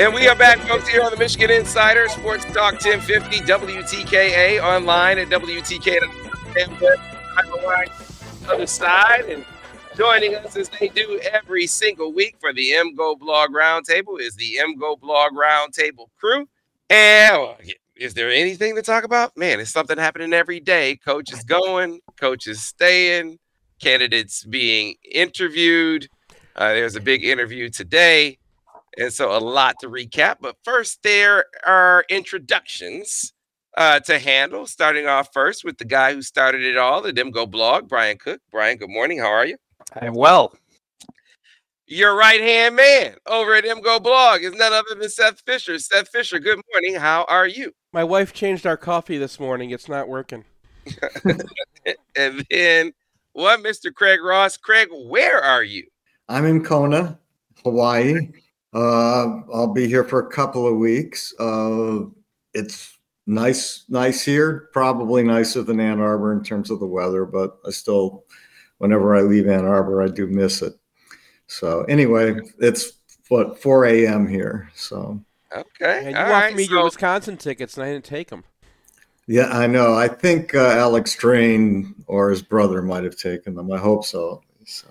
And we are back, folks, here on the Michigan Insider Sports Talk 1050 WTKA online at WTK. Other side and joining us as they do every single week for the MGoBlog Roundtable is the MGoBlog Roundtable crew. And is there anything to talk about? Man, it's something happening every day. Coach is going, coach is staying, candidates being interviewed. Uh, there's a big interview today. And so a lot to recap. But first, there are introductions uh, to handle. Starting off first with the guy who started it all, the MGoBlog, Brian Cook. Brian, good morning. How are you? I'm well. Your right hand man over at MGoBlog is none other than Seth Fisher. Seth Fisher, good morning. How are you? My wife changed our coffee this morning. It's not working. and then what, Mr. Craig Ross? Craig, where are you? I'm in Kona, Hawaii. Uh, I'll be here for a couple of weeks. Uh, it's nice, nice here. Probably nicer than Ann Arbor in terms of the weather, but I still, whenever I leave Ann Arbor, I do miss it. So anyway, it's what 4 a.m. here. So okay, And you all offered right, me so- your Wisconsin tickets, and I didn't take them. yeah, I know. I think uh, Alex Drain or his brother might have taken them. I hope so. So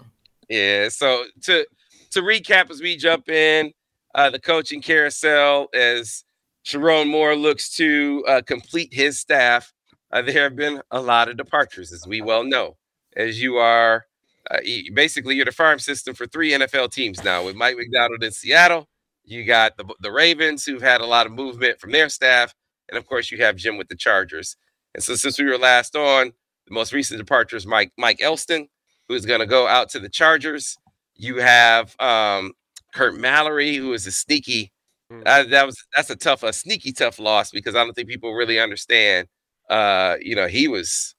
Yeah. So to to recap as we jump in, uh, the coaching carousel as Sherrone Moore looks to uh, complete his staff. Uh, there have been a lot of departures, as we well know. As you are uh, basically you're the farm system for three NFL teams now. With Mike Macdonald in Seattle, you got the the Ravens who've had a lot of movement from their staff, and of course you have Jim with the Chargers. And so since we were last on, the most recent departure is Mike Mike Elston, who is going to go out to the Chargers. You have um, Kurt Mallory, who is a sneaky. Mm. Uh, that was that's a tough, a sneaky tough loss because I don't think people really understand. Uh, you know, he was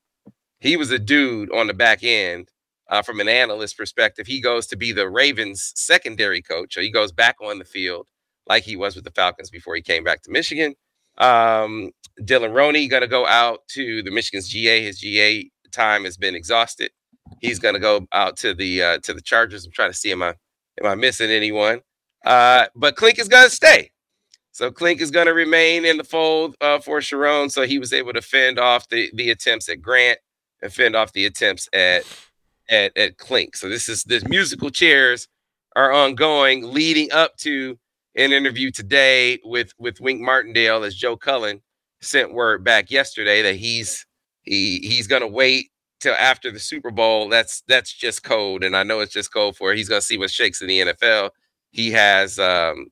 he was a dude on the back end uh, from an analyst perspective. He goes to be the Ravens' secondary coach, so he goes back on the field like he was with the Falcons before he came back to Michigan. Um, Dylan Roney going to go out to the Michigan's GA. His GA time has been exhausted. He's going to go out to the uh, to the Chargers. I'm trying to see am I am I missing anyone? Uh, but Clink is going to stay. So Clink is going to remain in the fold uh, for Sherrone. So he was able to fend off the the attempts at Grant and fend off the attempts at at at Clink. So this is this musical chairs are ongoing, leading up to an interview today with with Wink Martindale as Joe Cullen sent word back yesterday that he's he he's gonna wait till after the Super Bowl. That's that's just code, and I know it's just code for he's gonna see what shakes in the NFL. He has um,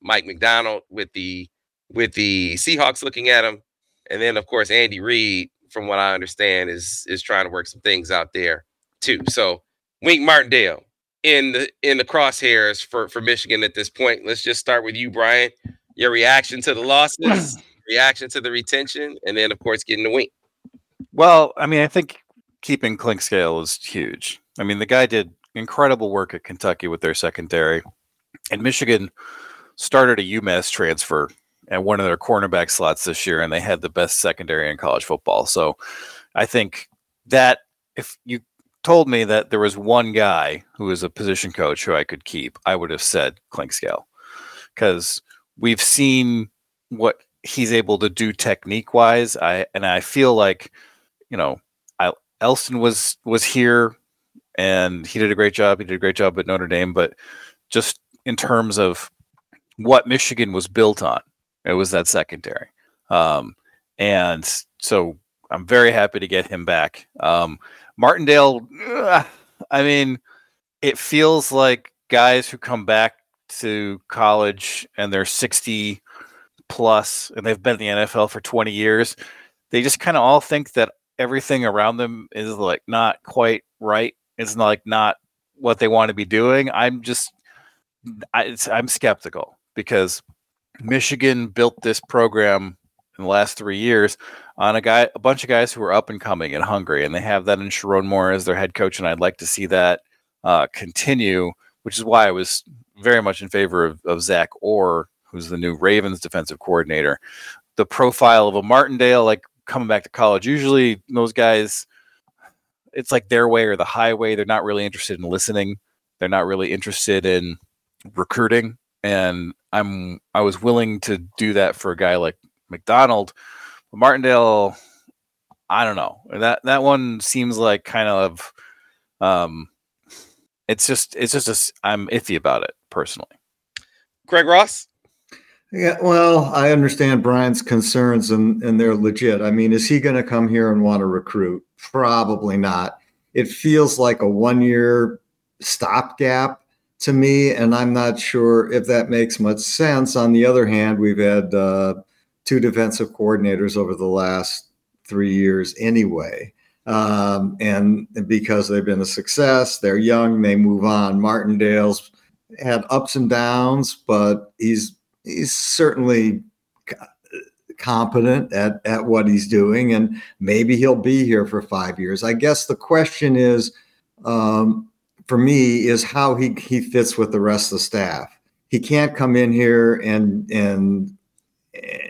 Mike Macdonald with the with the Seahawks looking at him, and then of course Andy Reid, from what I understand, is is trying to work some things out there too. So Wink Martindale in the in the crosshairs for for Michigan at this point. Let's just start with you, Brian. Your reaction to the losses, reaction to the retention, and then of course getting the wink. Well, I mean, I think keeping Clinkscale is huge. I mean, the guy did incredible work at Kentucky with their secondary, and Michigan started a UMass transfer at one of their cornerback slots this year, and they had the best secondary in college football. So I think that if you told me that there was one guy who was a position coach who I could keep, I would have said Clinkscale because we've seen what he's able to do technique wise. I and I feel like you know, Elston was was here, and he did a great job. He did a great job at Notre Dame, but just in terms of what Michigan was built on. It was that secondary. Um, and so I'm very happy to get him back. Um, Martindale, I mean, it feels like guys who come back to college and they're 60 plus and they've been in the NFL for 20 years, they just kind of all think that everything around them is like not quite right. It's not like not what they want to be doing. I'm just, I, I'm skeptical because Michigan built this program in the last three years on a guy, a bunch of guys who are up and coming and hungry, and they have that in Sherrone Moore as their head coach, and I'd like to see that uh, continue. Which is why I was very much in favor of, of Zach Orr, who's the new Ravens defensive coordinator. The profile of a Martindale, like coming back to college, usually those guys, it's like their way or the highway. They're not really interested in listening. They're not really interested in recruiting. And I'm I was willing to do that for a guy like Macdonald. But Martindale, I don't know. That that one seems like kind of um it's just it's just a I'm iffy about it personally. Craig Ross. Yeah, well, I understand Brian's concerns and, and they're legit. I mean, is he going to come here and want to recruit? Probably not. It feels like a one year stopgap to me, and I'm not sure if that makes much sense. On the other hand, we've had uh, two defensive coordinators over the last three years anyway. Um, and because they've been a success, they're young, they move on. Martindale's had ups and downs, but he's he's certainly competent at, at what he's doing and maybe he'll be here for five years. I guess the question is um, for me is how he, he fits with the rest of the staff. He can't come in here and and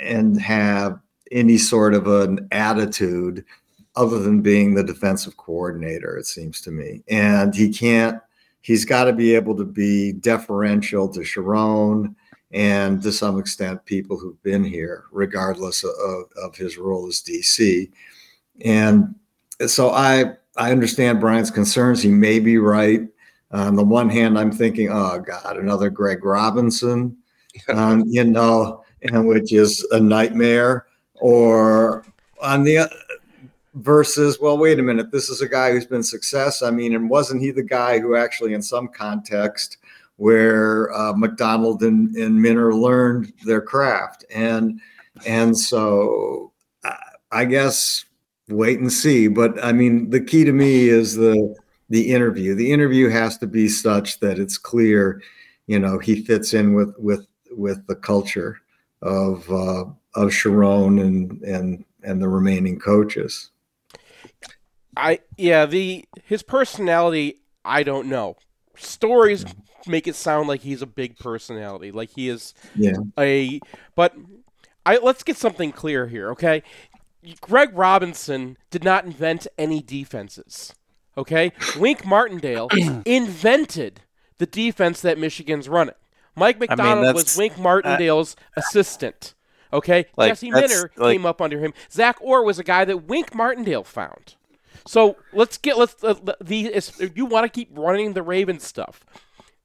and have any sort of an attitude other than being the defensive coordinator it seems to me. And he can't he's got to be able to be deferential to Sherrone and to some extent people who've been here, regardless of, of his role as DC. And so I I understand Brian's concerns. He may be right. On the one hand, I'm thinking, oh God, another Greg Robinson, um, you know, and which is a nightmare. Or on the versus, well, wait a minute, this is a guy who's been success. I mean, and wasn't he the guy who actually, in some context, where uh, Macdonald and, and Minter learned their craft, and and so I, guess wait and see. But I mean, the key to me is the the interview. The interview has to be such that it's clear, you know, he fits in with with with the culture of uh, of Sherrone and and and the remaining coaches. I yeah, the his personality, I don't know. Stories make it sound like he's a big personality, like he is Yeah. a but I let's get something clear here, okay? Greg Robinson did not invent any defenses. Okay? Wink Martindale invented the defense that Michigan's running. Mike Macdonald was Wink Martindale's assistant. Okay? Like, Jesse Minter like- came up under him. Zach Orr was a guy that Wink Martindale found. So let's get let's uh, the if you want to keep running the Ravens stuff.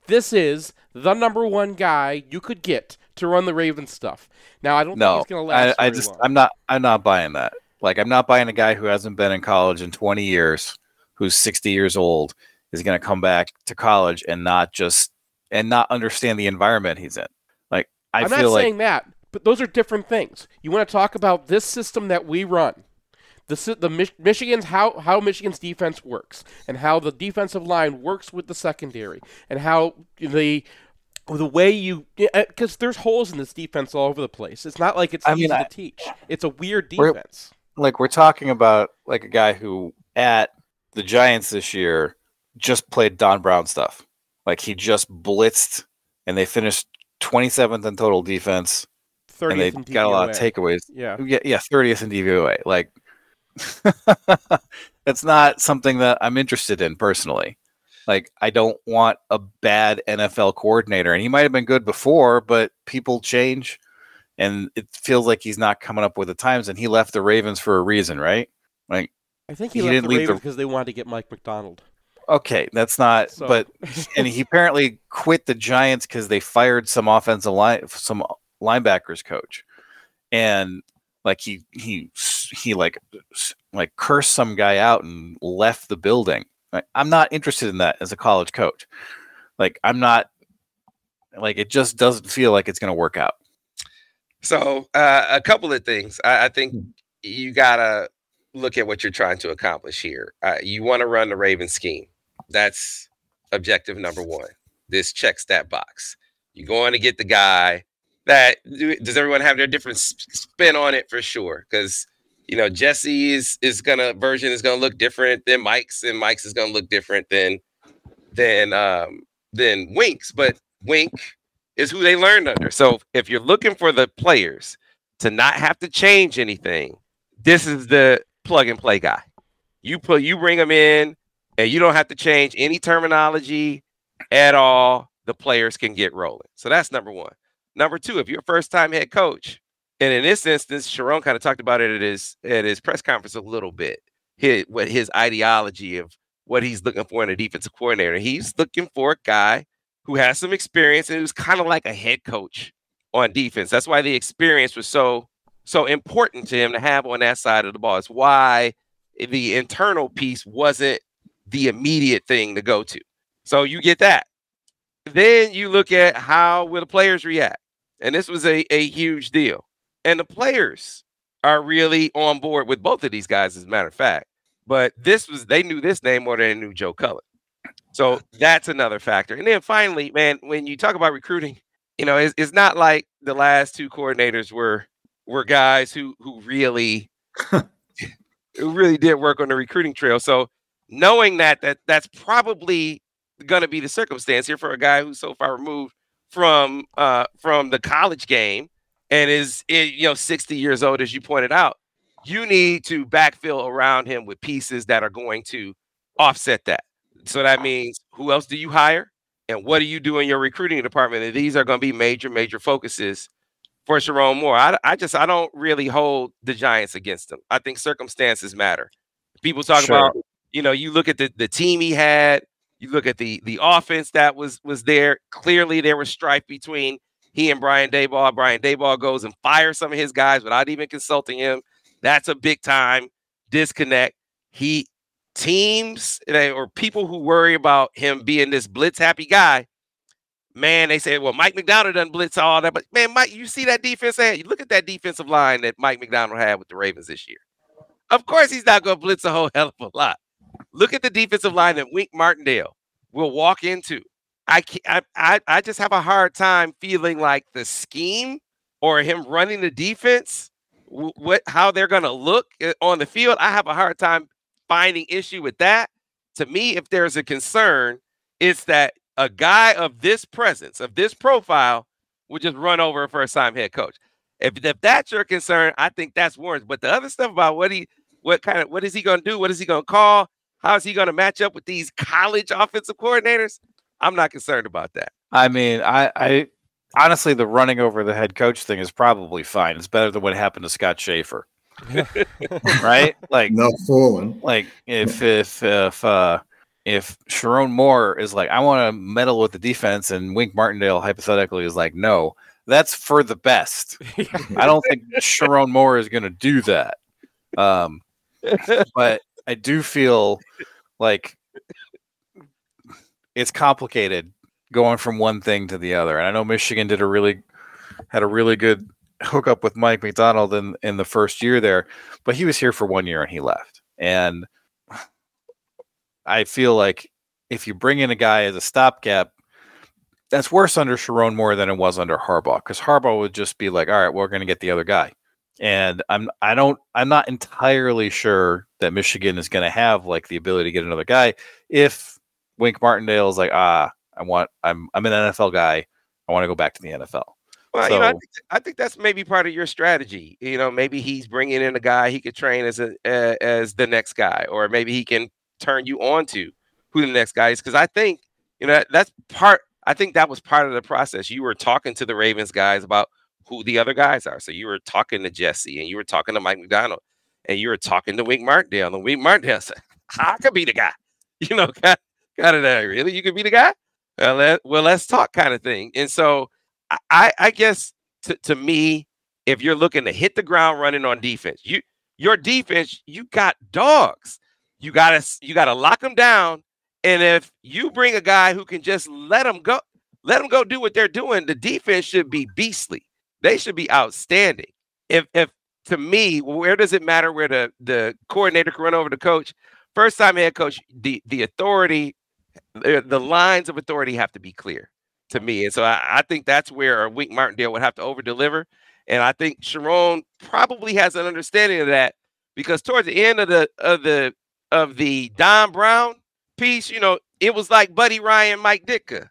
This is the number one guy you could get to run the Ravens stuff. Now I don't think he's going to I, last. I very just long. I'm not I'm not buying that. Like I'm not buying a guy who hasn't been in college in 20 years, who's 60 years old, is going to come back to college and not just and not understand the environment he's in. Like I I'm feel not like saying that, but those are different things. You want to talk about this system that we run, the the Mich- Michigan's how how Michigan's defense works, and how the defensive line works with the secondary, and how the the way you because uh, there's holes in this defense all over the place. It's not like it's I easy mean, I- to teach. It's a weird We're- defense. like we're talking about like a guy who at the Giants this year just played Don Brown stuff. Like he just blitzed and they finished 27th in total defense and they got a lot of takeaways. Yeah. Yeah, yeah, 30th in DVOA. Like that's not something that I'm interested in personally. Like I don't want a bad NFL coordinator and he might have been good before, but people change and it feels like he's not coming up with the times and he left the Ravens for a reason, right? Like I think he, He left didn't the leave the- Ravens because they wanted to get Mike Macdonald. Okay, that's not. So- But and he apparently quit the Giants because they fired some offensive line, some linebackers coach, and like he he he like like cursed some guy out and left the building. Like, I'm not interested in that as a college coach. Like I'm not. Like it just doesn't feel like it's going to work out. So uh, a couple of things. I, I think you gotta look at what you're trying to accomplish here. Uh, you want to run the Raven scheme. That's objective number one. This checks that box. You're going to get the guy that does everyone have their different spin on it for sure? Because you know Jesse is is gonna version is gonna look different than Mike's, and Mike's is gonna look different than than um than Wink's. But Wink is who they learned under. So if you're looking for the players to not have to change anything, this is the plug and play guy. You put you bring them in and you don't have to change any terminology at all. The players can get rolling. So that's number one. Number two, if you're a first time head coach, and in this instance, Sherrone kind of talked about it at his at his press conference a little bit. His what his ideology of what he's looking for in a defensive coordinator. He's looking for a guy who has some experience and who's kind of like a head coach on defense. That's why the experience was so so important to him to have on that side of the ball. It's why the internal piece wasn't the immediate thing to go to. So you get that. Then you look at how will the players react. And this was a, a huge deal. And the players are really on board with both of these guys, as a matter of fact. But this was they knew this name more than they knew Joe Cullen. So that's another factor. And then finally, man, when you talk about recruiting, you know, it's, it's not like the last two coordinators were were guys who who really who really did work on the recruiting trail. So knowing that that that's probably going to be the circumstance here for a guy who's so far removed from uh from the college game and is you know 60 years old as you pointed out you need to backfill around him with pieces that are going to offset that so that means who else do you hire and what do you do in your recruiting department and these are going to be major major focuses for Sherrone Moore. I, I just I don't really hold the Giants against him. I think circumstances matter. People talk Sure. about, you know, you look at the, the team he had, you look at the the offense that was was there. Clearly there was strife between he and Brian Daboll. Brian Daboll goes and fires some of his guys without even consulting him. That's a big time disconnect. He teams or people who worry about him being this blitz happy guy man, they say, well, Mike Macdonald doesn't blitz all that, but man, Mike, you see that defense? You look at that defensive line that Mike Macdonald had with the Ravens this year. Of course, he's not going to blitz a whole hell of a lot. Look at the defensive line that Wink Martindale will walk into. I, I, I, just have a hard time feeling like the scheme or him running the defense, what how they're going to look uh, on the field. I have a hard time finding issue with that. To me, if there's a concern, it's that a guy of this presence, of this profile, would just run over a first time head coach. If, if that's your concern, I think that's warranted. But the other stuff about what he, what kind of, what is he going to do? What is he going to call? How is he going to match up with these college offensive coordinators? I'm not concerned about that. I mean, I, I honestly, the running over the head coach thing is probably fine. It's better than what happened to Scott Shafer, right? Like, No fooling. like if if if uh if Sherrone Moore is like, I want to meddle with the defense, and Wink Martindale hypothetically is like, no, that's for the best. I don't think Sherrone Moore is going to do that. Um, but I do feel like it's complicated going from one thing to the other. And I know Michigan did a really had a really good hookup with Mike Macdonald in in the first year there, but he was here for one year and he left. And I feel like if you bring in a guy as a stopgap, that's worse under Sherrone Moore than it was under Harbaugh because Harbaugh would just be like, "All right, we're going to get the other guy," and I'm I don't I'm not entirely sure that Michigan is going to have like the ability to get another guy if Wink Martindale is like, "Ah, I want I'm I'm an NFL guy, I want to go back to the NFL." Well, you know, I think, I think that's maybe part of your strategy. You know, maybe he's bringing in a guy he could train as a uh, as the next guy, or maybe he can turn you on to who the next guy is. Because I think you know that, that's part. I think that was part of the process. You were talking to the Ravens guys about who the other guys are. So you were talking to Jesse, and you were talking to Mike Macdonald, and you were talking to Wink Martindale, and Wink Martindale said, "I could be the guy." You know, kind of that. Really, you could be the guy? Well, let, well, let's talk, kind of thing. And so, I, I guess to, to me, if you're looking to hit the ground running on defense, you your defense, you got dogs. You gotta you gotta lock them down. And if you bring a guy who can just let them go, let them go do what they're doing, the defense should be beastly. They should be outstanding. If if to me, where does it matter where the the coordinator can run over the coach? First time head coach, the the authority, the, the lines of authority have to be clear to me. And so I, I think that's where a Wink Martindale would have to over deliver. And I think Sherrone probably has an understanding of that because towards the end of the of the of the Don Brown piece, you know, it was like Buddy Ryan, Mike Ditka.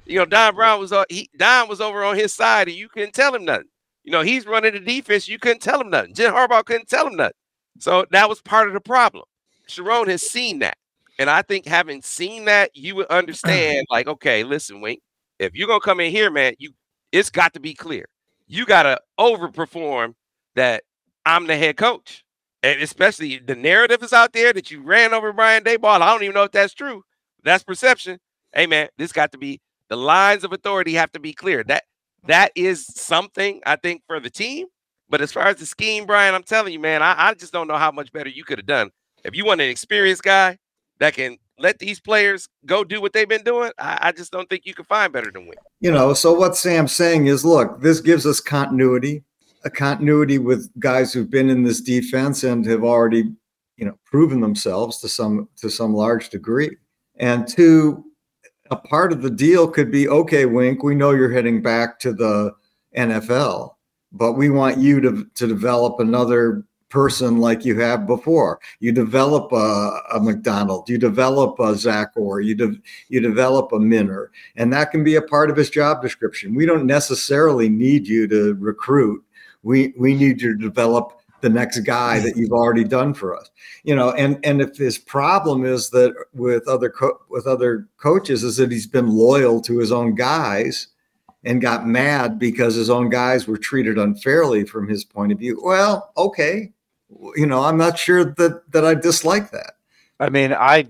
You know, Don Brown was uh, he Don was over on his side, and you couldn't tell him nothing. You know, he's running the defense, you couldn't tell him nothing. Jim Harbaugh couldn't tell him nothing. So that was part of the problem. Sherrone has seen that. And I think having seen that, you would understand, like, okay, listen, Wink, if you're gonna come in here, man, you it's got to be clear. You gotta overperform that I'm the head coach. And especially the narrative is out there that you ran over Brian Daboll. I don't even know if that's true. That's perception. Hey man, this got to be the lines of authority have to be clear. That that is something I think for the team. But as far as the scheme, Brian, I'm telling you, man, I, I just don't know how much better you could have done. If you want an experienced guy that can let these players go do what they've been doing, I, I just don't think you can find better than Wink. You know, so what Sam's saying is look, this gives us continuity, a continuity with guys who've been in this defense and have already, you know, proven themselves to some to some large degree. And two, a part of the deal could be okay, Wink, we know you're heading back to the NFL, but we want you to, to develop another person like you have before. You develop a, a Macdonald, you develop a Zach Orr, you, de- you develop a Minter, and that can be a part of his job description. We don't necessarily need you to recruit. We, we need you to develop the next guy that you've already done for us you know and and if his problem is that with other co- with other coaches is that he's been loyal to his own guys and got mad because his own guys were treated unfairly from his point of view. Well okay. You know i'm not sure that that i dislike that. I mean, I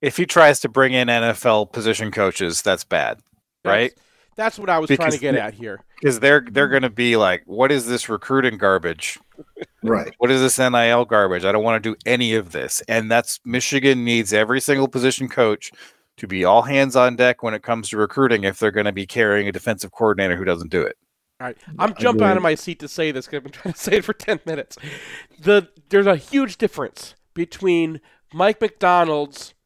if he tries to bring in NFL position coaches, that's bad, right? That's what I was trying to get the- at here. Because they're they're going to be like, what is this recruiting garbage? right What is this NIL garbage? I don't want to do any of this. And that's Michigan needs every single position coach to be all hands on deck when it comes to recruiting if they're going to be carrying a defensive coordinator who doesn't do it. All right, I'm jumping out of my seat to say this because I've been trying to say it for ten minutes. The there's a huge difference between Mike Macdonald's i-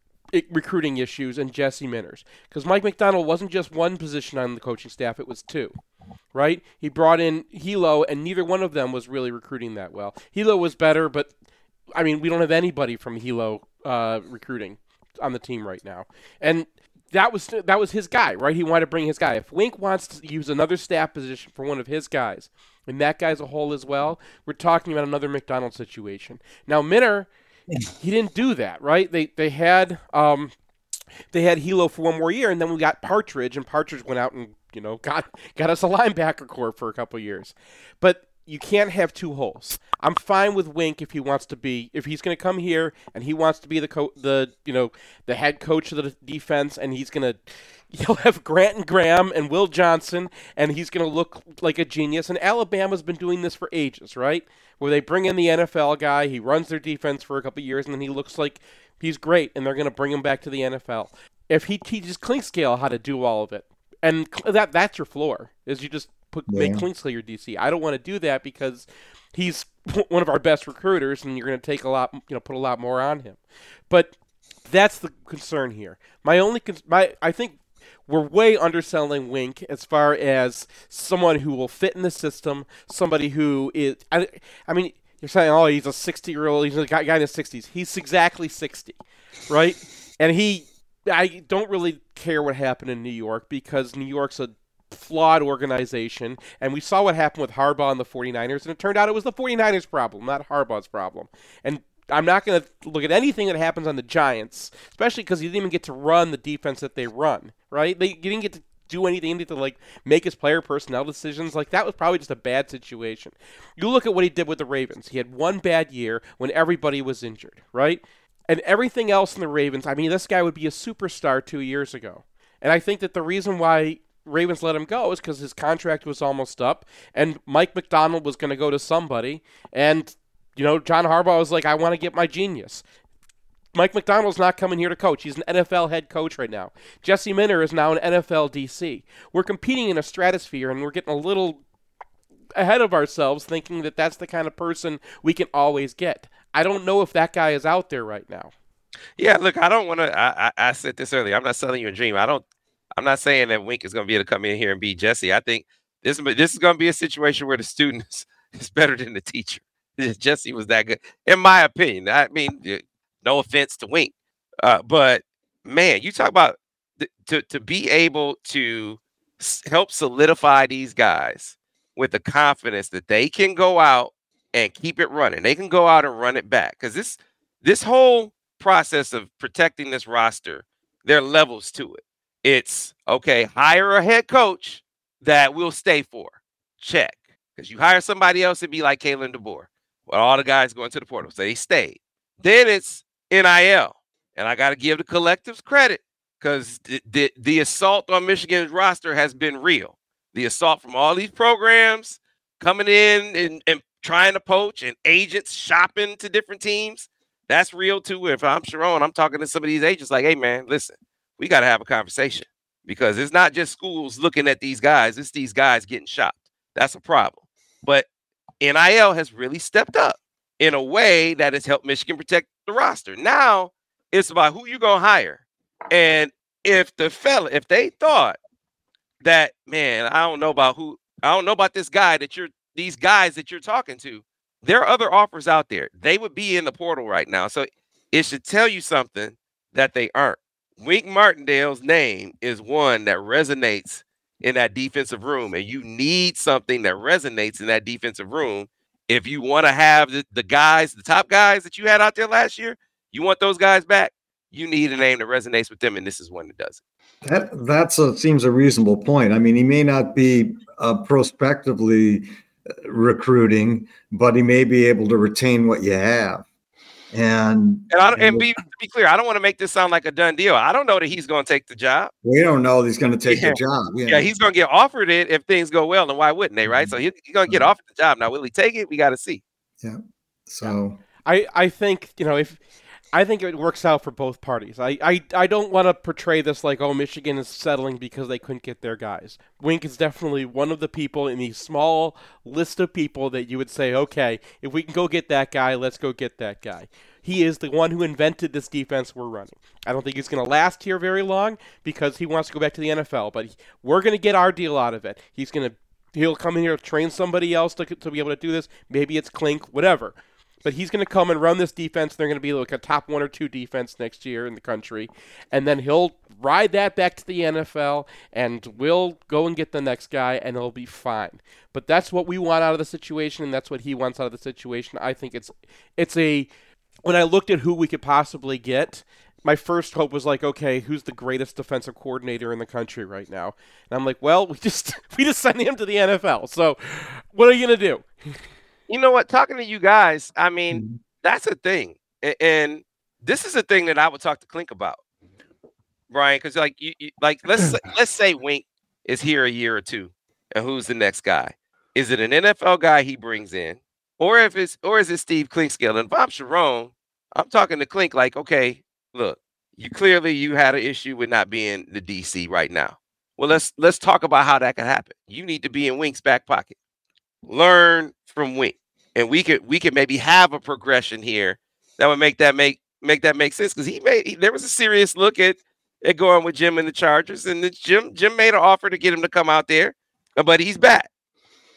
recruiting issues and Jesse Minter's because Mike Macdonald wasn't just one position on the coaching staff; it was two. Right? He brought in Helow, and neither one of them was really recruiting that well. Helow was better, but I mean, we don't have anybody from Helow uh, recruiting on the team right now, and that was that was his guy, right? He wanted to bring his guy. If Wink wants to use another staff position for one of his guys, and that guy's a hole as well, we're talking about another Macdonald situation. Now Minter, he didn't do that, right? They they had um, they had Helow for one more year, and then we got Partridge, and Partridge went out and you know got got us a linebacker core for a couple years, but you can't have two holes. I'm fine with Wink if he wants to be if he's going to come here and he wants to be the co- the you know the head coach of the defense and he's going to he'll have Grant and Graham and Will Johnson and he's going to look like a genius and Alabama's been doing this for ages, right? Where they bring in the NFL guy, he runs their defense for a couple years and then he looks like he's great and they're going to bring him back to the NFL. If he teaches Clinkscale how to do all of it and that that's your floor is you just put make Yeah. Clinkscale your DC. I don't want to do that because he's one of our best recruiters, and you're going to take a lot, you know, put a lot more on him. But that's the concern here. My only, con- my I think we're way underselling Wink as far as someone who will fit in the system, somebody who is. I, I mean, you're saying, oh, he's a 60 year old, he's a guy, guy in his 60s. He's exactly 60, right? And he, I don't really care what happened in New York because New York's a flawed organization. And we saw what happened with Harbaugh and the 49ers, and it turned out it was the 49ers' problem, not Harbaugh's problem. And I'm not going to look at anything that happens on the Giants, especially because he didn't even get to run the defense that they run, right? They didn't get to do anything, to like make his player personnel decisions. Like that was probably just a bad situation. You look at what he did with the Ravens. He had one bad year when everybody was injured, right? And everything else in the Ravens, I mean, this guy would be a superstar two years ago. And I think that the reason why Ravens let him go is because his contract was almost up, and Mike Macdonald was going to go to somebody, and you know John Harbaugh was like, "I want to get my genius." Mike Macdonald's not coming here to coach. He's an NFL head coach right now. Jesse Minter is now an NFL DC. We're competing in a stratosphere, and we're getting a little ahead of ourselves, thinking that that's the kind of person we can always get. I don't know if that guy is out there right now. Yeah, look, I don't want to. I, I, I said this earlier. I'm not selling you a dream. I don't. I'm not saying that Wink is going to be able to come in here and be Jesse. I think this this is going to be a situation where the student is, is better than the teacher. Jesse was that good, in my opinion. I mean, no offense to Wink, uh, but man, you talk about th- to to be able to s- help solidify these guys with the confidence that they can go out and keep it running. They can go out and run it back because this this whole process of protecting this roster, there are levels to it. It's okay, hire a head coach that will stay for. Check. Because you hire somebody else, it'd be like Kalen DeBoer. Well, all the guys going to the portal. So they stayed. Then it's NIL. And I got to give the collectives credit because the, the, the assault on Michigan's roster has been real. The assault from all these programs coming in and, and trying to poach and agents shopping to different teams. That's real too. If I'm Sherrone, I'm talking to some of these agents like, hey man, listen, we got to have a conversation because it's not just schools looking at these guys, it's these guys getting shopped. That's a problem. But NIL has really stepped up in a way that has helped Michigan protect the roster. Now it's about who you're gonna hire. And if the fella, if they thought that, man, I don't know about who, I don't know about this guy that you're, these guys that you're talking to, there are other offers out there. They would be in the portal right now. So it should tell you something that they aren't. Wink Martindale's name is one that resonates in that defensive room, and you need something that resonates in that defensive room. If you want to have the, the guys, the top guys that you had out there last year, you want those guys back, you need a name that resonates with them, and this is one that does it. That that's a seems a reasonable point. I mean, he may not be uh, prospectively uh, recruiting, but he may be able to retain what you have. And And, I, and be to be clear, I don't want to make this sound like a done deal. I don't know that he's going to take the job. we don't know he's going to take Yeah. the job. Yeah, he's going to get offered it if things go well, and why wouldn't they, right? So he, he's going to get offered the job. Now, will he take it? We got to see. Yeah. So I, I think you know if I think it works out for both parties. I, I, I don't want to portray this like oh Michigan is settling because they couldn't get their guys. Wink is definitely one of the people in the small list of people that you would say okay if we can go get that guy let's go get that guy. He is the one who invented this defense we're running. I don't think he's going to last here very long because he wants to go back to the NFL. But we're going to get our deal out of it. He's going to he'll come in here train somebody else to, to be able to do this. Maybe it's Clink, whatever. But he's going to come and run this defense. They're going to be like a top one or two defense next year in the country, and then he'll ride that back to the NFL, and we'll go and get the next guy, and it'll be fine. But that's what we want out of the situation, and that's what he wants out of the situation. I think it's it's a when I looked at who we could possibly get, my first hope was like, okay, who's the greatest defensive coordinator in the country right now? And I'm like, well, we just we just signed him to the NFL. So, what are you gonna do? You know what? Talking to you guys, I mean, Mhm. that's a thing, and this is a thing that I would talk to Clink about, Brian. Because like you, you like let's let's say Wink is here a year or two, and who's the next guy? Is it an NFL guy he brings in, or if it's or is it Steve Clinkscale? And if I'm Sherrone, I'm talking to Clink like, okay, look, you clearly you had an issue with not being the DC right now. Well, let's let's talk about how that can happen. You need to be in Wink's back pocket. Learn from Wink, and we could we could maybe have a progression here that would make that make make that make sense because he made he, there was a serious look at at going with Jim and the Chargers, and the Jim Jim made an offer to get him to come out there, uh, but he's back,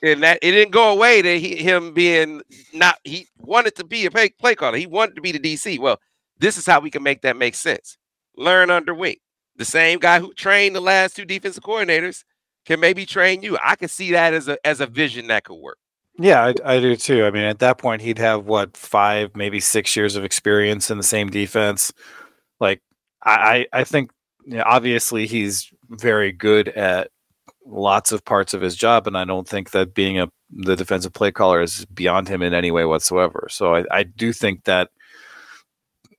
and that it didn't go away that he, him being not he wanted to be a play, play caller, he wanted to be the DC. Well, this is how we can make that make sense. Learn under Wink, the same guy who trained the last two defensive coordinators can maybe train you. I can see that as a as a vision that could work. Yeah, I, I do too. I mean, at that point, he'd have what five, maybe six years of experience in the same defense. Like, I, I think you know, obviously he's very good at lots of parts of his job, and I don't think that being a the defensive play caller is beyond him in any way whatsoever. So I, I do think that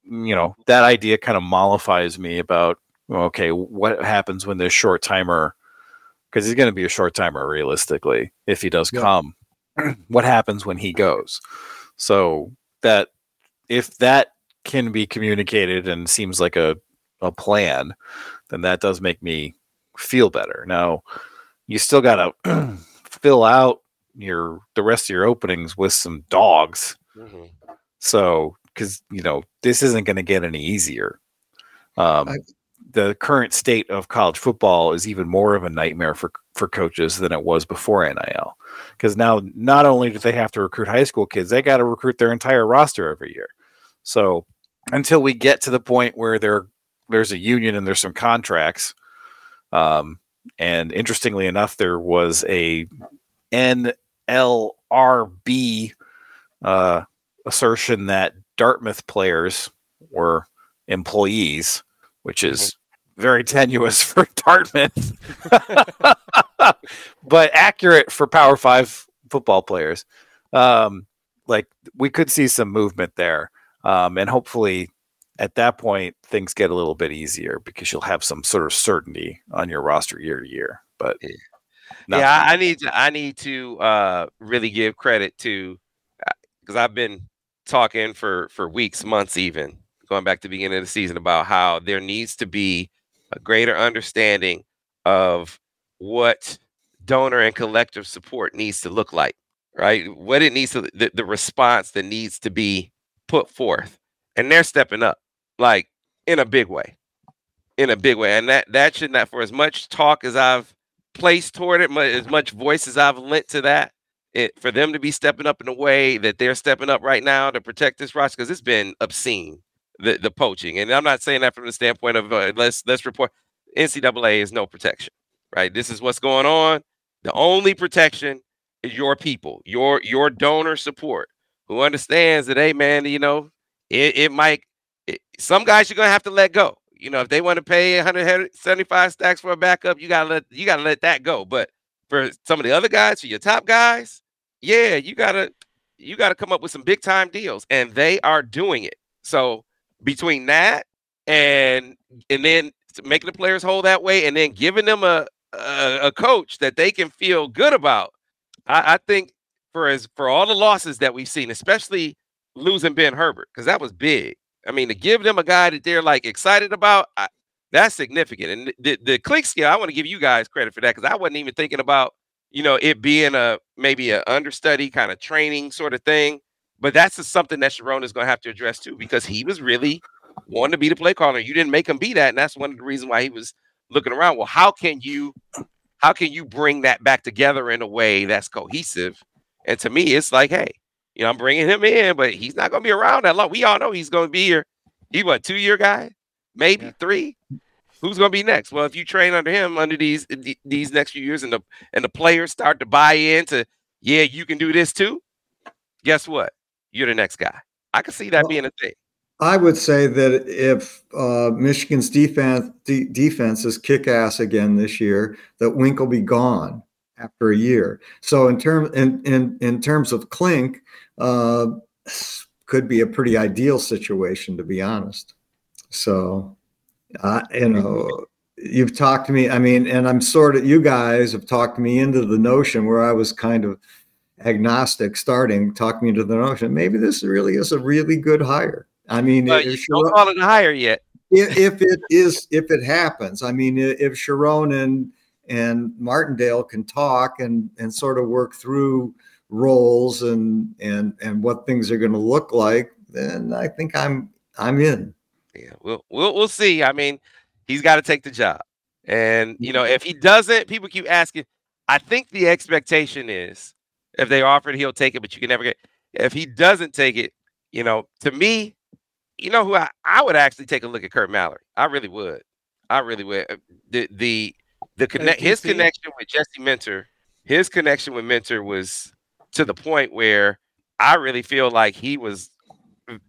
you know that idea kind of mollifies me about okay, what happens when this short timer because he's going to be a short timer realistically if he does Yeah. come. what happens when he goes? So that if that can be communicated and seems like a a plan, then that does make me feel better. Now, you still got to fill out your the rest of your openings with some dogs. Mhm. So, because you know this isn't going to get any easier. Um, I- the current state of college football is even more of a nightmare for for coaches than it was before NIL. Because now, not only do they have to recruit high school kids, they got to recruit their entire roster every year. So, until we get to the point where there there's a union and there's some contracts, um, and interestingly enough, there was a NLRB uh, assertion that Dartmouth players were employees, which is very tenuous for Dartmouth, but accurate for Power Five football players. Um, like we could see some movement there, um, and hopefully at that point things get a little bit easier because you'll have some sort of certainty on your roster year to year. But Yeah. yeah, I, I need to I need to uh really give credit to because I've been talking for for weeks, months, even going back to the beginning of the season about how there needs to be a greater understanding of what donor and collective support needs to look like, right? What it needs to the, the response that needs to be put forth, and they're stepping up like in a big way, in a big way, and that that should not for as much talk as I've placed toward it, as much voice as I've lent to that, it for them to be stepping up in a way that they're stepping up right now to protect this roster because it's been obscene the the poaching, and I'm not saying that from the standpoint of uh, let's let's report NCAA is no protection, right? This is what's going on. The only protection is your people, your your donor support, who understands that hey man, you know it, it might it, some guys you're gonna have to let go. You know, if they want to pay 175 stacks for a backup, you gotta let you gotta let that go. But for some of the other guys, for your top guys, yeah, you gotta you gotta come up with some big time deals, and they are doing it. So between that and and then making the players whole that way, and then giving them a a, a coach that they can feel good about, I, I think for as for all the losses that we've seen, especially losing Ben Herbert, because that was big. I mean, to give them a guy that they're like excited about, I, that's significant. And the the Clinkscale, I want to give you guys credit for that because I wasn't even thinking about you know it being a maybe a understudy kind of training sort of thing. But that's just something that Sherrone is going to have to address too because he was really wanting to be the play caller. You didn't make him be that, and that's one of the reasons why he was looking around. Well, how can you how can you bring that back together in a way that's cohesive? And to me, it's like, hey, you know, I'm bringing him in, but he's not going to be around that long. We all know he's going to be here. He what two year guy, maybe Yeah. three. Who's going to be next? Well, if you train under him under these these next few years, and the and the players start to buy into, yeah, you can do this too. Guess what? You're the next guy. I can see that Well, being a thing. I would say that if uh, Michigan's defense de- defense is kick ass again this year, that Wink will be gone after a year. So in term in in in terms of Clink, uh, could be a pretty ideal situation to be honest. So, uh, you know, you've talked to me. I mean, and I'm sort of you guys have talked me into the notion where I was kind of agnostic starting, talked me into the notion maybe this really is a really good hire. I mean, you don't call it a hire yet. if, if it is if it happens i mean if sherrone and and martindale can talk and and sort of work through roles and and and what things are going to look like then i think i'm i'm in Yeah, we'll we'll we'll see. I mean, he's got to take the job, and you know, if he doesn't, people keep asking. I think the expectation is if they offer it, he'll take it, but you can never get. If he doesn't take it, you know, to me, you know who I, I would actually take a look at Kurt Mallory. I really would. I really would. Uh, The the the connect his connection with Jesse Minter, his connection with Minter was to the point where I really feel like he was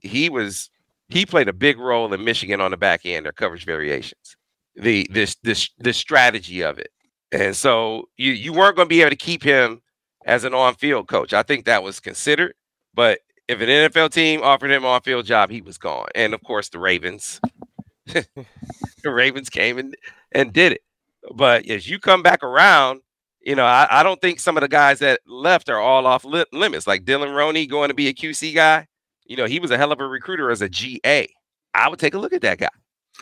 he was he played a big role in Michigan on the back end, their coverage variations, the this this the strategy of it, and so you you weren't going to be able to keep him as an on field coach. I think that was considered, but if an NFL team offered him an on field job, he was gone. And of course, the Ravens, the Ravens came and, and did it. But as you come back around, you know, I, I don't think some of the guys that left are all off li- limits. Like Dylan Roney going to be a QC guy. You know, he was a hell of a recruiter as a GA. I would take a look at that guy.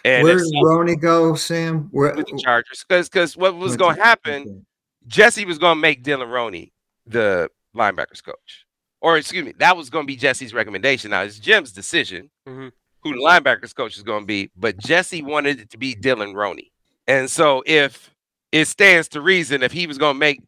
And Where did Roney go, Sam? Where with the Chargers, because because what was going to happen Jesse was going to make Dylan Roney the linebackers coach. Or excuse me, that was going to be Jesse's recommendation. Now it's Jim's decision Mhm. who the linebackers coach is going to be, but Jesse wanted it to be Dylan Roney. And so if it stands to reason if he was going to make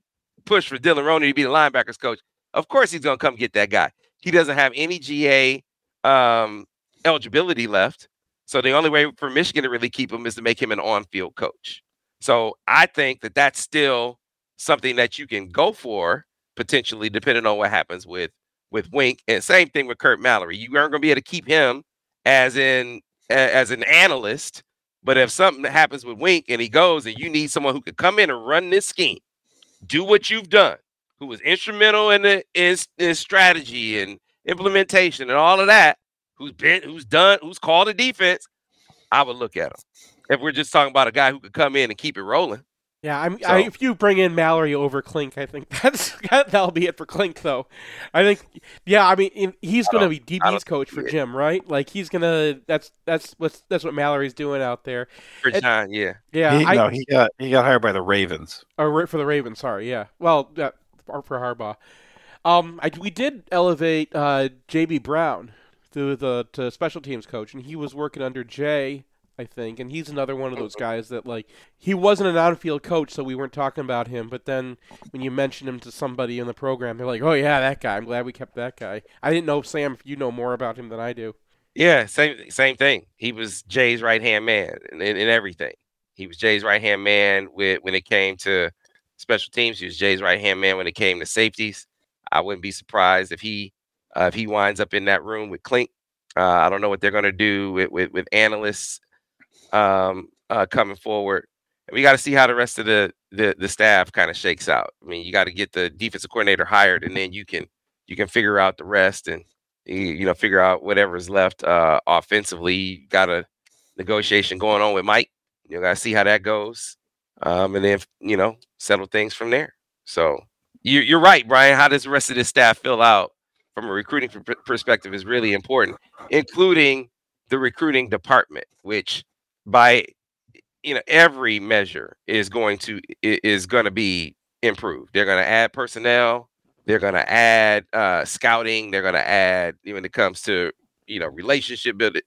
push for Dylan Roney to be the linebackers coach, of course he's going to come get that guy. He doesn't have any GA um, eligibility left. So the only way for Michigan to really keep him is to make him an on-field coach. So I think that that's still something that you can go for potentially, depending on what happens with with Wink. And same thing with Curt Mallory. You aren't going to be able to keep him as in as an analyst. But if something happens with Wink and he goes, and you need someone who could come in and run this scheme, do what you've done, who was instrumental in the in, in strategy and implementation and all of that, who's been who's done who's called a defense, I would look at him. If we're just talking about a guy who could come in and keep it rolling. Yeah, I'm, I, if you bring in Mallory over Clink, I think that's that'll be it for Clink, though. I think, yeah, I mean, he's going to be DB's coach for. Jim, right? Like he's gonna. That's that's what's that's what Mallory's doing out there. For It- John, yeah. Yeah, he, I, no, he got he got hired by the Ravens. or for the Ravens. Sorry, yeah. Well, yeah, for for Harbaugh. Um, I, we did elevate uh, JB Brown to the to special teams coach, and he was working under Jay, I think, and he's another one of those guys that like he wasn't an on-field coach, so we weren't talking about him. But then when you mention him to somebody in the program, they're like, "Oh yeah, that guy. I'm glad we kept that guy." I didn't know Sam if you know more about him than I do. Yeah, same same thing. He was Jay's right hand man in, in, in everything. He was Jay's right hand man with when it came to special teams. He was Jay's right hand man when it came to safeties. I wouldn't be surprised if he uh, if he winds up in that room with Clink. Uh, I don't know what they're going to do with, with with analysts um, uh, coming forward. We got to see how the rest of the the, the staff kind of shakes out. I mean, you got to get the defensive coordinator hired, and then you can you can figure out the rest and you, know figure out whatever's left uh, offensively. You got a negotiation going on with Mike. You got to see how that goes, um, and then you know settle things from there. So you, you're right, Brian. How does the rest of this staff fill out from a recruiting per- perspective is really important, including the recruiting department, which by you know every measure is going to is going to be improved. They're going to add personnel. They're going to add uh, scouting. They're going to add when it comes to you know relationship building.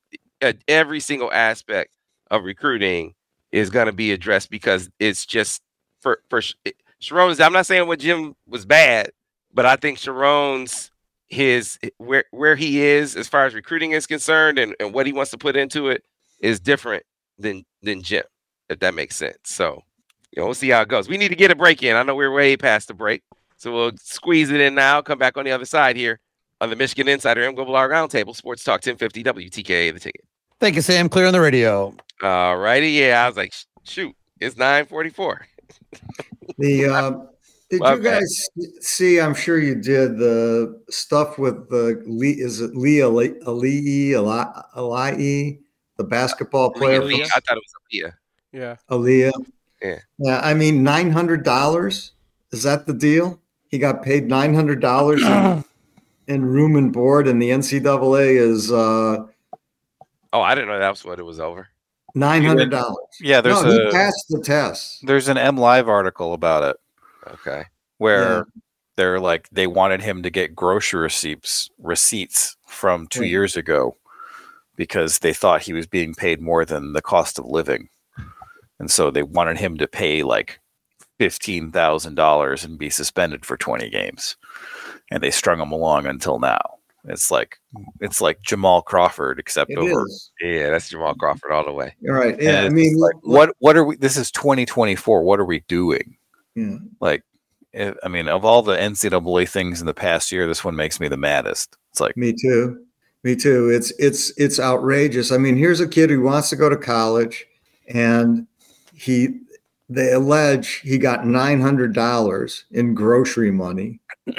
Every single aspect of recruiting is going to be addressed because it's just for for Sh- Sherrone's. I'm not saying what Jim was bad, but I think Sherrone's his where where he is as far as recruiting is concerned and, and what he wants to put into it is different than than Jim, if that makes sense. So you know, we'll see how it goes. We need to get a break in. I know we're way past the break. So we'll squeeze it in now. Come back on the other side here on the Michigan Insider MGoBlog R Roundtable, Sports Talk 1050 WTKA the ticket. Thank you, Sam. Clear on the radio. All righty. Yeah, I was like, shoot, it's 944. The uh, did My you bad. guys see? I'm sure you did the stuff with the Lee. Is it Lee Ali Ali Ali, the basketball player from I thought it was Aaliya. Yeah. Aaliya? Yeah. Yeah. I mean, nine hundred dollars. Is that the deal? He got paid nine hundred dollars in, in room and board, and the NCAA is uh, Oh, I didn't know that was what it was over. nine hundred dollars. Yeah, there's No, he a passed the test. there's an M Live article about it Okay. where they're like they wanted him to get grocery receipts receipts from two Yeah. years ago because they thought he was being paid more than the cost of living, and so they wanted him to pay like fifteen thousand dollars and be suspended for twenty games, and they strung him along until now. It's like it's like Jamal Crawford except It over. is. Yeah, that's Jamal Crawford all the way. You're right. and Yeah. I mean, like, what what are we? This is twenty twenty four. What are we doing? Yeah. Like, eh, I mean, of all the NCAA things in the past year, this one makes me the maddest. It's like, Me too. Me too. It's it's it's outrageous. I mean, here's a kid who wants to go to college, and he they allege he got nine hundred dollars in grocery money,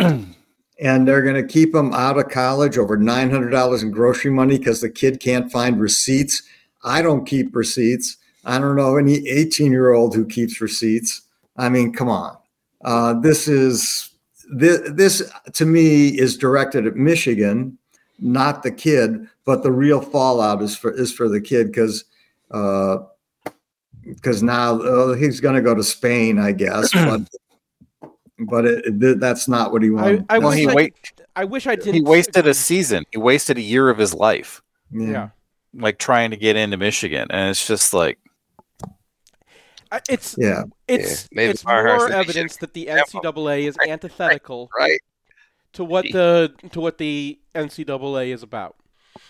and they're going to keep him out of college over $900 in grocery money because the kid can't find receipts. I don't keep receipts. I don't know any 18 year old who keeps receipts. I mean, come on. Uh, this is this, this to me is directed at Michigan, not the kid, but the real fallout is for is for the kid because because now uh, he's going to go to Spain, I guess, but but it, it, that's not what he wanted. I Well, wish he I, wait- I wish I didn't. He wasted a season. He wasted a year of his life, Yeah. like trying to get into Michigan, and it's just like It's yeah. it's maybe it's more evidence that the NCAA is antithetical Right. To what the to what the NCAA is about.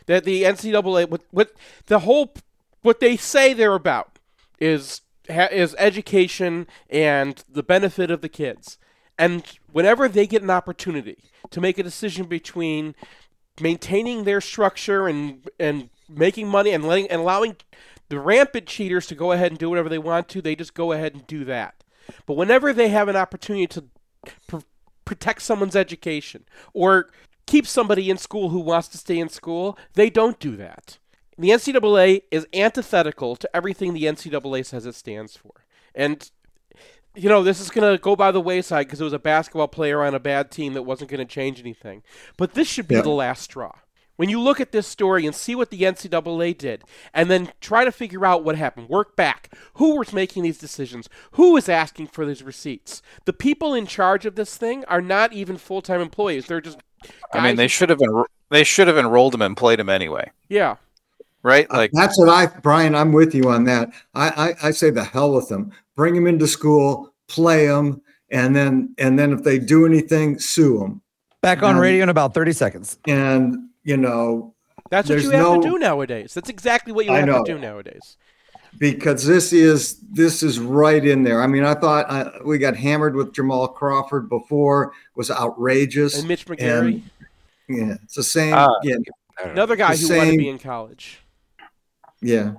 That the NCAA what what the whole what they say they're about is is education and the benefit of the kids. And whenever they get an opportunity to make a decision between maintaining their structure and and making money and letting and allowing the rampant cheaters to go ahead and do whatever they want to, they just go ahead and do that. But whenever they have an opportunity to protect someone's education or keep somebody in school who wants to stay in school, they don't do that. The NCAA is antithetical to everything the NCAA says it stands for. And, you know, this is going to go by the wayside because it was a basketball player on a bad team that wasn't going to change anything. But this should be Yeah. the last straw. When you look at this story and see what the NCAA did, and then try to figure out what happened, work back. Who was making these decisions? Who was asking for these receipts? The people in charge of this thing are not even full time employees. They're just. I mean, they should have enro- they should have enrolled him and played him anyway, Yeah. right? Like That's what I, Brian. I'm with you on that. I, I, I say the hell with them. Bring them into school, play them, and then and then if they do anything, sue them. Back on Um, radio in about 30 seconds. And you know, That's what you have no- to do nowadays. That's exactly what you have know. to do nowadays. because this is this is right in there. I mean, I thought uh, we got hammered with Jamal Crawford before was outrageous. And Mitch McGary, yeah, it's the same. Ah. yeah, another guy the who wanted to be in college. yeah.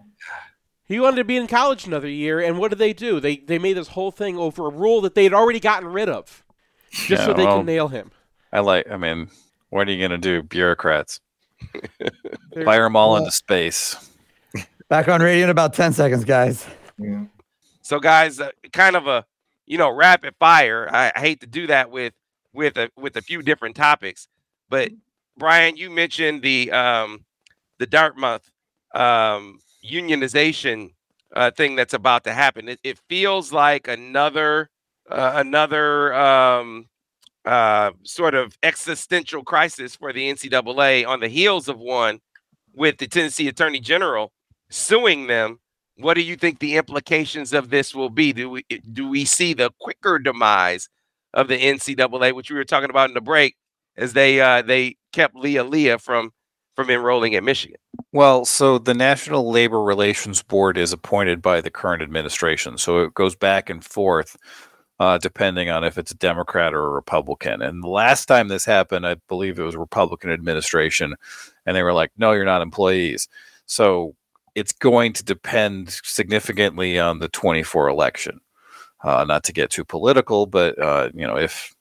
He wanted to be in college another year, and what did they do? They they made this whole thing over a rule that they had already gotten rid of, just so they well, can nail him. I like. I mean, what are you gonna do, bureaucrats? Fire them all Well- into space. Back on radio in about 10 seconds, guys. yeah. So, guys, uh, kind of a you know rapid fire. I, I hate to do that with with a with a few different topics, but Brian, you mentioned the um the Dartmouth um unionization uh, thing that's about to happen. It, it feels like another uh, another um uh sort of existential crisis for the NCAA on the heels of one with the Tennessee Attorney General suing them what do you think the implications of this will be? Do we do we see the quicker demise of the NCAA, which we were talking about in the break, as they uh, they kept Lee Aaliya from from enrolling at Michigan? Well, so the National Labor Relations Board is appointed by the current administration, so it goes back and forth uh, depending on if it's a Democrat or a Republican. And the last time this happened, I believe it was Republican administration, and they were like, "No, you're not employees." So it's going to depend significantly on the 24 election. Uh, not to get too political, but uh, you know, if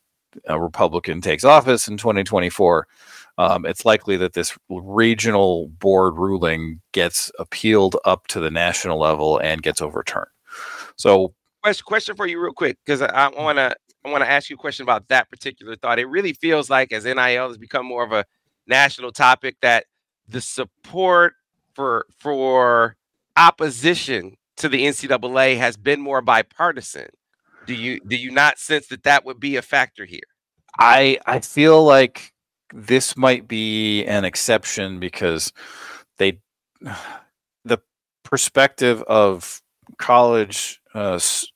a Republican takes office in 2024, um, it's likely that this regional board ruling gets appealed up to the national level and gets overturned. So, Question question for you, real quick, because I want to I want to ask you a question about that particular thought. It really feels like as NIL has become more of a national topic, that the support for for opposition to the NCAA has been more bipartisan. Do you do you not sense that that would be a factor here? I I feel like this might be an exception because they the perspective of college uh, s-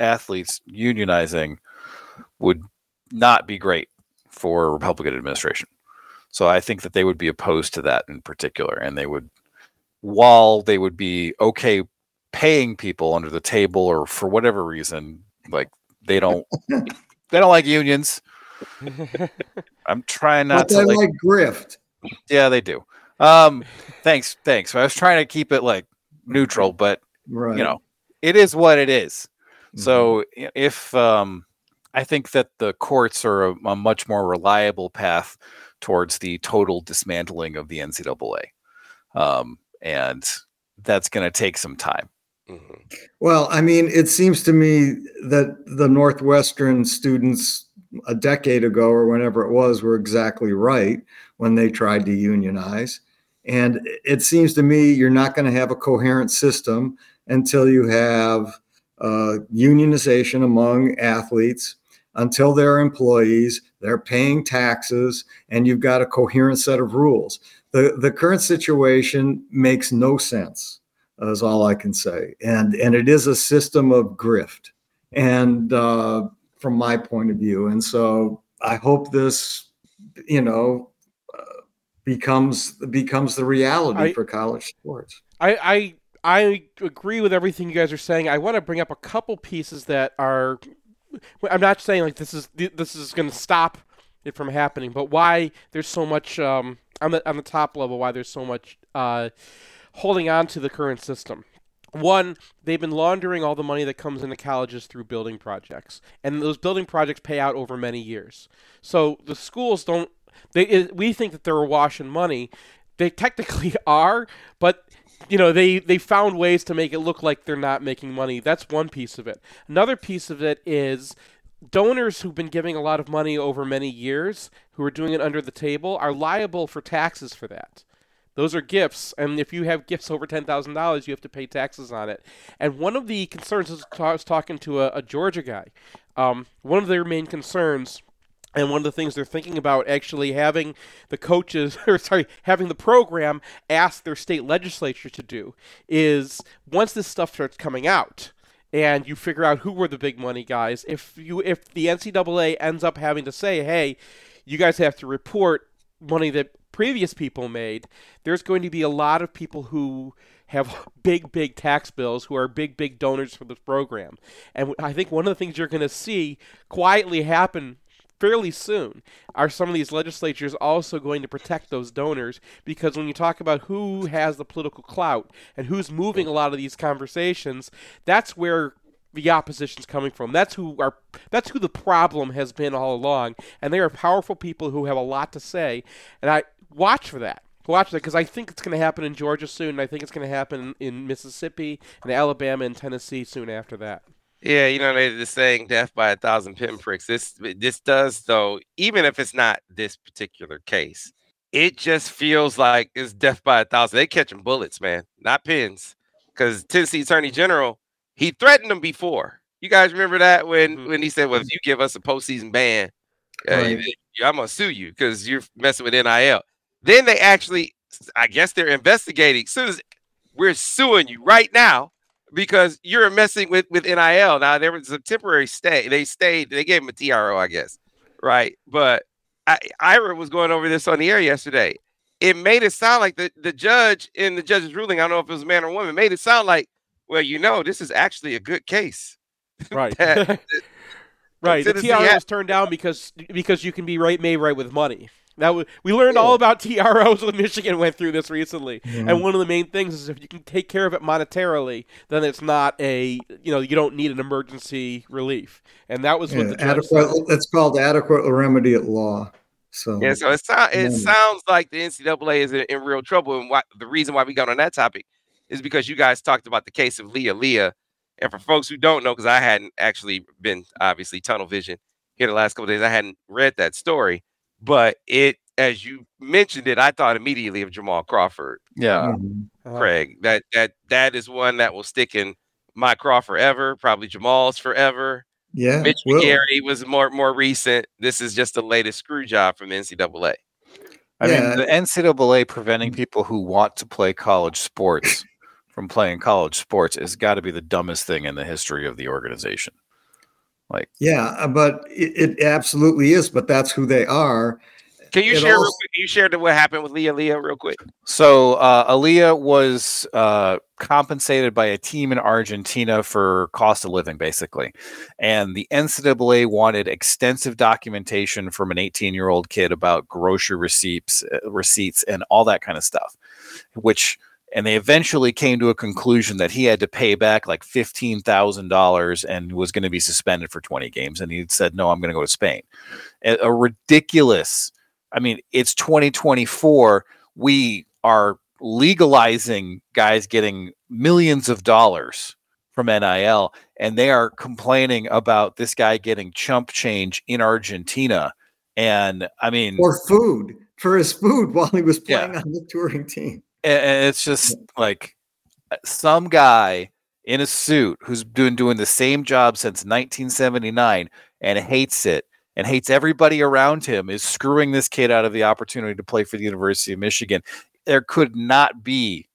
athletes unionizing would not be great for a Republican administration. So I think that they would be opposed to that in particular, and they would, while they would be okay paying people under the table or for whatever reason, like they don't they don't like unions. I'm trying not But to they like, like grift. yeah, they do. Um, thanks, thanks. I was trying to keep it like neutral, but Right. you know, it is what it is. So if um, I think that the courts are a, a much more reliable path towards the total dismantling of the NCAA, um, and that's going to take some time. Mhm. Well, I mean, it seems to me that the Northwestern students a decade ago or whenever it was were exactly right when they tried to unionize. And it seems to me you're not going to have a coherent system until you have uh, unionization among athletes, until they're employees, they're paying taxes, and you've got a coherent set of rules. The, the current situation makes no sense is all I can say. And and it is a system of grift, and uh, from my point of view, and so I hope this, you know, uh, becomes becomes the reality I- for college sports. I, I I agree with everything you guys are saying. I want to bring up a couple pieces that are. I'm not saying like this is this is going to stop it from happening, but why there's so much um, on the on the top level. Why there's so much uh, holding on to the current system. One, they've been laundering all the money that comes into colleges through building projects, and those building projects pay out over many years. So the schools don't. They we think that they're awash in money. They technically are, but you know they they found ways to make it look like they're not making money. That's one piece of it. Another piece of it is donors who've been giving a lot of money over many years, who are doing it under the table, are liable for taxes for that. Those are gifts, and if you have gifts over ten thousand dollars, you have to pay taxes on it. And one of the concerns I was talking to a, a Georgia guy. Um, one of their main concerns, and one of the things they're thinking about actually having the coaches, or sorry, having the program ask their state legislature to do, is once this stuff starts coming out, and you figure out who were the big money guys. If you if the NCAA ends up having to say, hey, you guys have to report money that previous people made, there's going to be a lot of people who have big, big tax bills who are big, big donors for this program. And I think one of the things you're going to see quietly happen fairly soon are some of these legislatures also going to protect those donors because when you talk about who has the political clout and who's moving a lot of these conversations, that's where the opposition's coming from. That's who are that's who the problem has been all along, and they are powerful people who have a lot to say. And I watch for that. Watch that because I think it's going to happen in Georgia soon. And I think it's going to happen in Mississippi and Alabama and Tennessee soon after that. Yeah, you know they're just saying death by a thousand pinpricks. This this does though, even if it's not this particular case, it just feels like it's death by a thousand. They catching bullets, man, not pins. Because Tennessee Attorney General, he threatened them before. You guys remember that when Mhm. when he said, "Well, if you give us a postseason ban, uh, Right. I'm gonna sue you because you're messing with NIL." Then they actually, I guess they're investigating. Soon as we're suing you right now because you're messing with with NIL. Now there was a temporary stay. They stayed. They gave him a TRO, I guess, right? But I, Ira was going over this on the air yesterday. It made it sound like the the judge in the judge's ruling. I don't know if it was a man or woman. Made it sound like, well, you know, this is actually a good case. Right. That- right. The TRO was turned down because because you can be right made right with money. That was, we learned all about TROs when Michigan went through this recently. And mm-hmm. one of the main things is if you can take care of it monetarily, then it's not a you know you don't need an emergency relief. And that was what the judge adequate, said. it's called adequate remedy at law. So Yeah, so it, sound, it sounds like the NCAA is in, in real trouble. And why, the reason why we got on that topic is because you guys talked about the case of Lee Aaliya. And for folks who don't know, because I hadn't actually been obviously tunnel vision here the last couple days, I hadn't read that story. But it, as you mentioned it, I thought immediately of Jamal Crawford, Yeah. Uh, Craig. That that that is one that will stick in my craw forever, probably Jamal's forever. yeah, Mitch will. McGary was more more recent. This is just the latest screw job from the NCAA. I Yeah. mean, the NCAA preventing people who want to play college sports from playing college sports has got to be the dumbest thing in the history of the organization. Like, Yeah, uh, but it, it absolutely is. But that's who they are. Can you It share? real also- quick, you share what happened with Lee Aaliya real quick? so uh, Aaliya was uh, compensated by a team in Argentina for cost of living, basically, and the NCAA wanted extensive documentation from an 18-year-old kid about grocery receipts, uh, receipts, and all that kind of stuff, which and they eventually came to a conclusion that he had to pay back like fifteen thousand dollars and was going to be suspended for twenty games. And he said, "No, I'm going to go to Spain." A, a ridiculous. I mean, it's 2024. We are legalizing guys getting millions of dollars from NIL, and they are complaining about this guy getting chump change in Argentina. And I mean, or food for his food while he was Yeah. playing on the touring team. And it's just like uh, some guy in a suit who's been doing the same job since 1979 and hates it and hates everybody around him is screwing this kid out of the opportunity to play for the University of Michigan. There could not be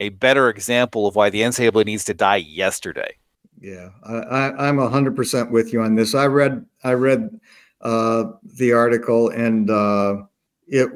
a better example of why the NCAA needs to die yesterday. Yeah, I, I'm hundred percent with you on this. I read I read uh, the article and uh, it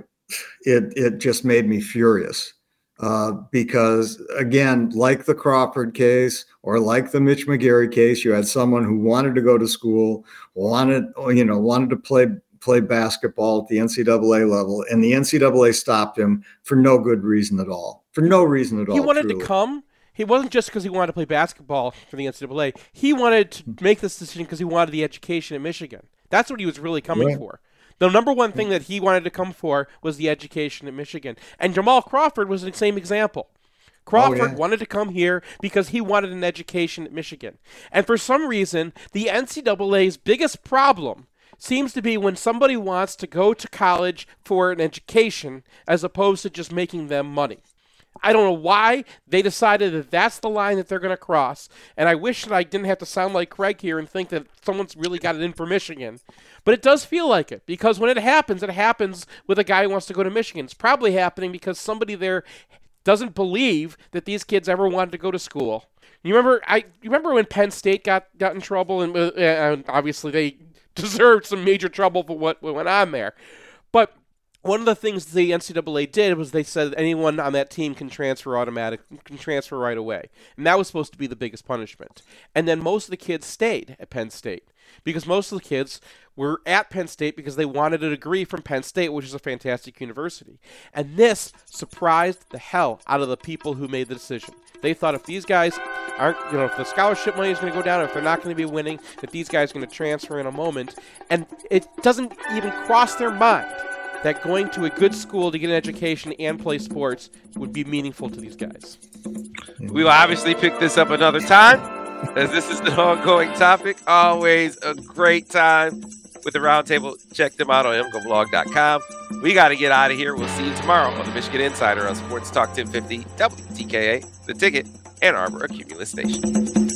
it it just made me furious uh, because again, like the Crawford case or like the Mitch McGary case, you had someone who wanted to go to school, wanted you know wanted to play play basketball at the NCAA level, and the NCAA stopped him for no good reason at all. For no reason at all. He wanted truly. to come. He wasn't just because he wanted to play basketball for the NCAA. He wanted to make this decision because he wanted the education at Michigan. That's what he was really coming Right. for. The number one thing that he wanted to come for was the education at Michigan. And Jamal Crawford was the same example. Crawford Oh, yeah. wanted to come here because he wanted an education at Michigan. And for some reason, the NCAA's biggest problem seems to be when somebody wants to go to college for an education as opposed to just making them money. I don't know why they decided that that's the line that they're going to cross. And I wish that I didn't have to sound like Craig here and think that someone's really got it in for Michigan. But it does feel like it because when it happens, it happens with a guy who wants to go to Michigan. It's probably happening because somebody there doesn't believe that these kids ever wanted to go to school. You remember? I you remember when Penn State got got in trouble, and, uh, and obviously they deserved some major trouble for what, what went on there. But one of the things the NCAA did was they said anyone on that team can transfer automatic can transfer right away, and that was supposed to be the biggest punishment. And then most of the kids stayed at Penn State because most of the kids were at Penn State because they wanted a degree from Penn State, which is a fantastic university. And this surprised the hell out of the people who made the decision. They thought if these guys aren't, you know, if the scholarship money is going to go down, if they're not going to be winning, that these guys are going to transfer in a moment. And it doesn't even cross their mind that going to a good school to get an education and play sports would be meaningful to these guys. We will obviously pick this up another time, as this is an ongoing topic. Always a great time with the roundtable. Check them out on mgoblog.com. We got to get out of here. We'll see you tomorrow on the Michigan Insider on Sports Talk 1050 WTKA, The Ticket, Ann Arbor, a Cumulus Station.